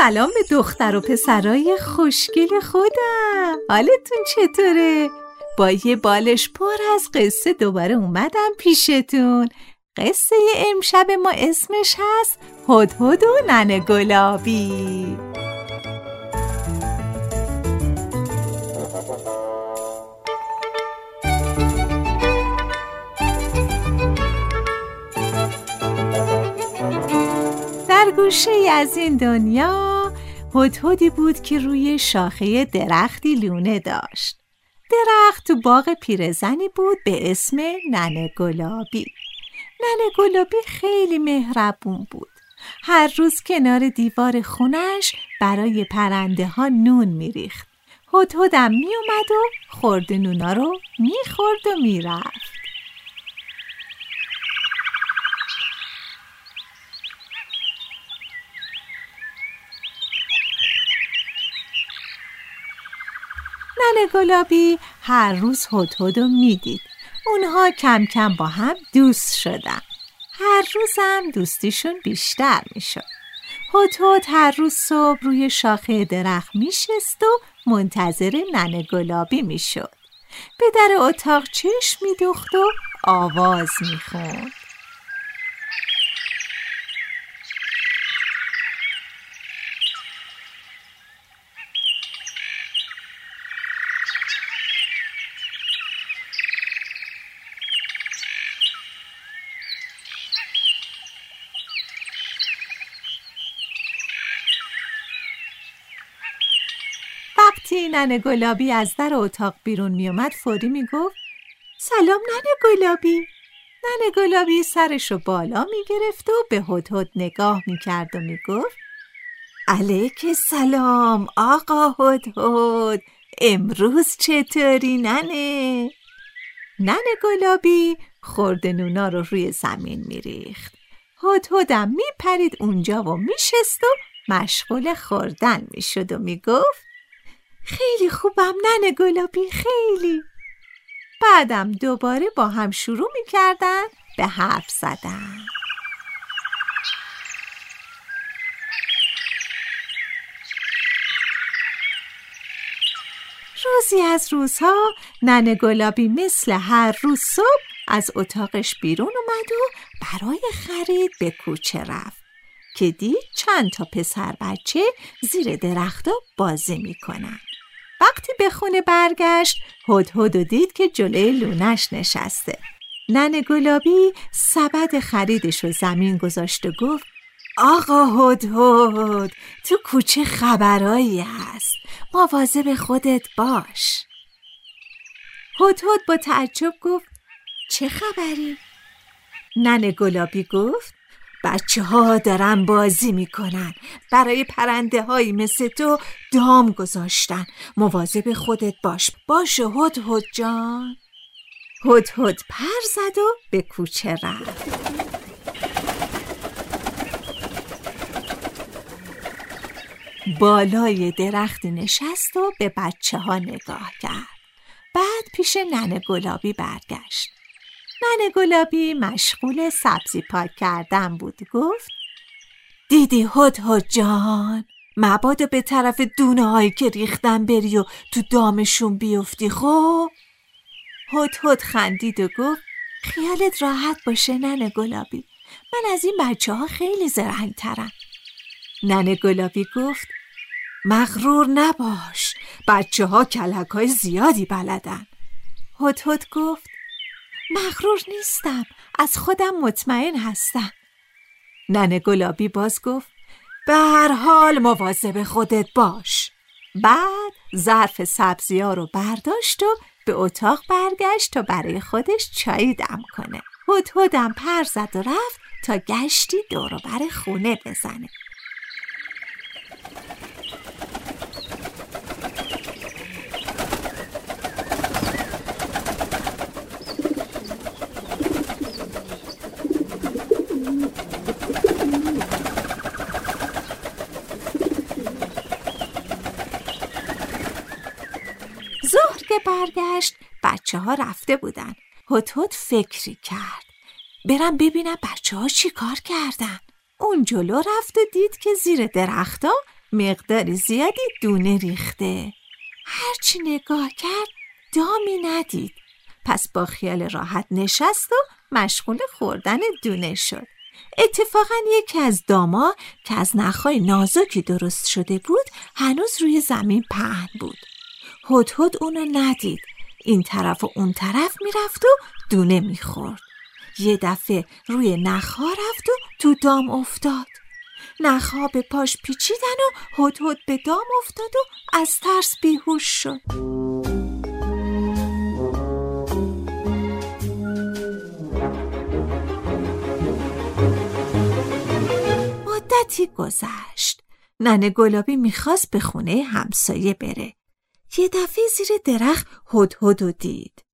سلام به دختر و پسرای خوشگل خودم. حالتون چطوره؟ با یه بالش پر از قصه دوباره اومدم پیشتون. قصه امشب ما اسمش هست هدهد و ننه گلابی. گوشه از این دنیا هدهدی بود که روی شاخه درختی لونه داشت. درخت تو باغ پیرزنی بود به اسم ننه گلابی. ننه گلابی خیلی مهربون بود. هر روز کنار دیوار خونش برای پرنده ها نون میریخت. هدهدم میومد و خورد نونا رو می‌خورد و می‌رفت. ننه گلابی هر روز هدهد رو می‌دید. اونها کم کم با هم دوست شدن. هر روزم دوستیشون بیشتر می‌شد. هدهد هر روز صبح روی شاخه درخت میشست و منتظر ننه گلابی می‌شد. به در اتاق چشم میدوخت و آواز می‌خوند. وقتی ننه گلابی از در اتاق بیرون میومد فوری می‌گفت سلام ننه گلابی. ننه گلابی سرشو بالا می‌گرفت و به هدهد نگاه می‌کرد و می‌گفت علیک سلام آقا هدهد امروز چطوری ننه؟ ننه گلابی خورد نونا رو روی زمین میریخت. هدهدم میپرید اونجا و میشست و مشغول خوردن می‌شد و می‌گفت خیلی خوبم ننه گلابی خیلی. بعدم دوباره با هم شروع می‌کردن به حرف زدن. روزی از روزها ننه گلابی مثل هر روز صبح از اتاقش بیرون اومد و برای خرید به کوچه رفت. که دید چند تا پسر بچه زیر درختا بازی می‌کنن. وقتی به خونه برگشت هدهد و دید که جلوی لونش نشسته. ننه گلابی سبد خریدش رو زمین گذاشت و گفت آقا هدهد تو کوچه خبرایی هست. مواظب خودت باش. هدهد با تعجب گفت چه خبری؟ ننه گلابی گفت بچه ها دارن بازی می‌کنن. برای پرنده هایی مثل تو دام گذاشتن. مواظب خودت باش. باشه هدهد جان. هدهد پر زد و به کوچه رفت. بالای درختی نشست و به بچه ها نگاه کرد. بعد پیش ننه گلابی برگشت. ننه گلابی مشغول سبزی پاک کردن بود. گفت دیدی هد هد جان مبادا به طرف دونه هایی که ریختن بری و تو دامشون بیفتی خب؟ هد هد خندید و گفت خیالت راحت باشه ننه گلابی من از این بچه ها خیلی زرنگ ترم. ننه گلابی گفت مغرور نباش بچه ها کلک های زیادی بلدن. هد هد گفت مغرور نیستم. از خودم مطمئن هستم. ننه گلابی باز گفت به هر حال مواظب خودت باش. بعد ظرف سبزی ها رو برداشت و به اتاق برگشت تا برای خودش چایی دم کنه. هدهدم پر زد و رفت تا گشتی دور بر خونه بزنه. که برگشت بچه ها رفته بودن. هتوت فکری کرد. برم ببینم بچه ها چی کار کردن. اون جلو رفت و دید که زیر درختا مقدار زیادی دونه ریخته. هرچی نگاه کرد دامی ندید. پس با خیال راحت نشست و مشغول خوردن دونه شد. اتفاقا یکی از داما که از نخهای نازکی درست شده بود هنوز روی زمین پهن بود. هدهد اونو ندید. این طرف و اون طرف می‌رفت و دونه می‌خورد. یه دفعه روی نخها رفت و تو دام افتاد. نخها به پاش پیچیدن و هدهد به دام افتاد و از ترس بیهوش شد. مدتی گذشت. ننه گلابی می‌خواست به خونه همسایه بره. یه دفعه زیر درخت هدهد دید.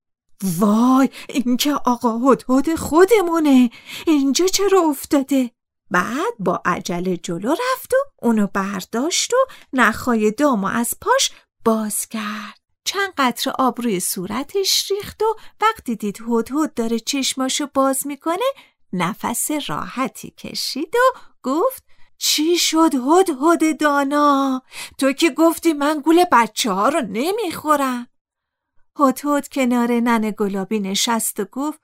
وای این که آقا هدهد خودمونه. اینجا چرا افتاده؟ بعد با عجله جلو رفت و اونو برداشت و نخای دامو از پاش باز کرد. چند قطر آب روی صورتش ریخت و وقتی دید هدهد داره چشماشو باز می‌کنه نفس راحتی کشید و گفت چی شد هد هد دانا؟ تو که گفتی من گول بچه ها رو نمی‌خورم. هد هد کنار نن گلابی نشست و گفت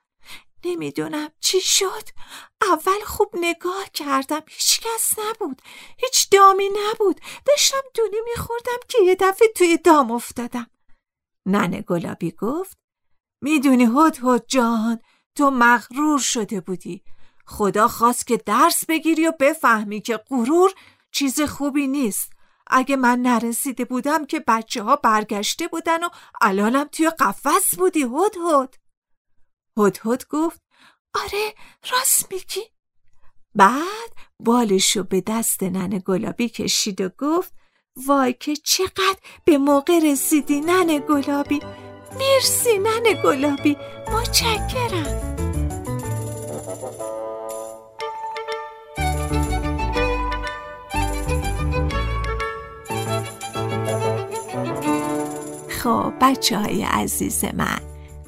نمی‌دونم چی شد. اول خوب نگاه کردم هیچ کس نبود هیچ دامی نبود. داشتم دونه میخوردم که یه دفعه توی دام افتادم. نن گلابی گفت می‌دونی هد هد جان تو مغرور شده بودی. خدا خواست که درس بگیری و بفهمی که غرور چیز خوبی نیست. اگه من نرسیده بودم که بچه ها برگشته بودن و الانم توی قفس بودی هد هد. هد هد گفت آره راست میگی. بعد بالشو به دست ننه گلابی کشید و گفت وای که چقدر به موقع رسیدی ننه گلابی. مرسی ننه گلابی متشکرم. خب بچه های عزیز من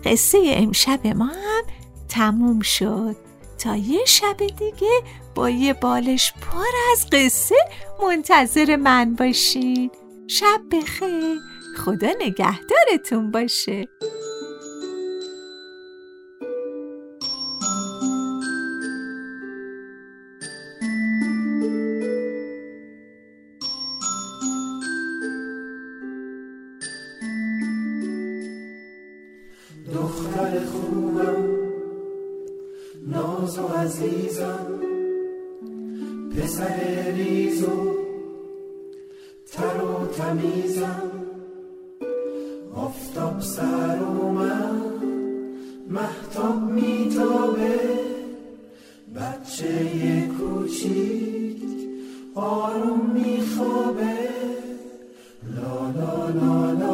قصه امشب ما هم تموم شد. تا یه شب دیگه با یه بالش پر از قصه منتظر من باشین. شب بخیر. خدا نگهدارتون باشه. پسر ریزو تر و تمیزم. آفتاب سر من محتاب میتابه. بچه کوچیک آروم میخوابه. لا لا لا لایی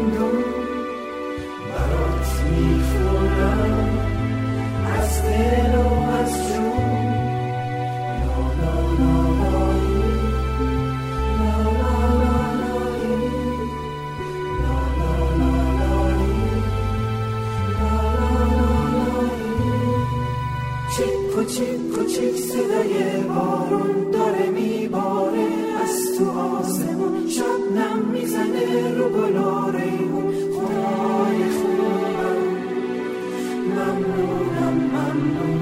Mambo, Mambo.